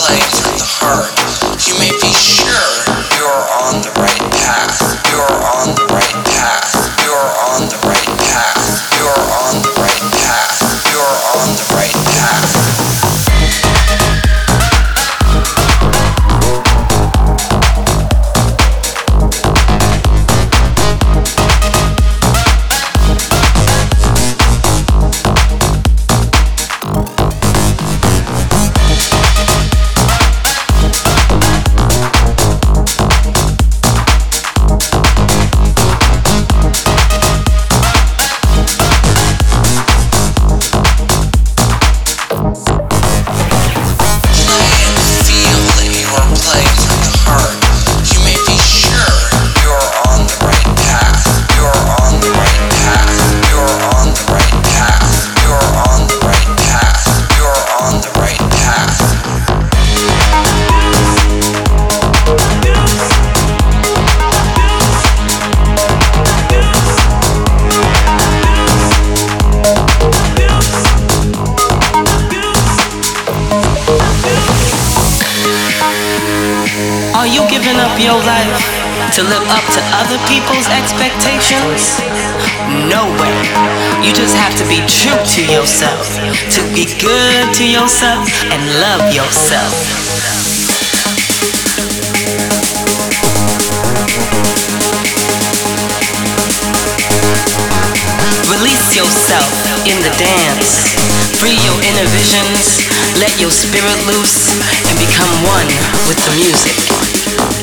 play the heart. You may to live up to other people's expectations? No way. You just have to be true to yourself, to be good to yourself and love yourself. Release yourself in the dance. Free your inner visions, let your spirit loose, and become one with the music.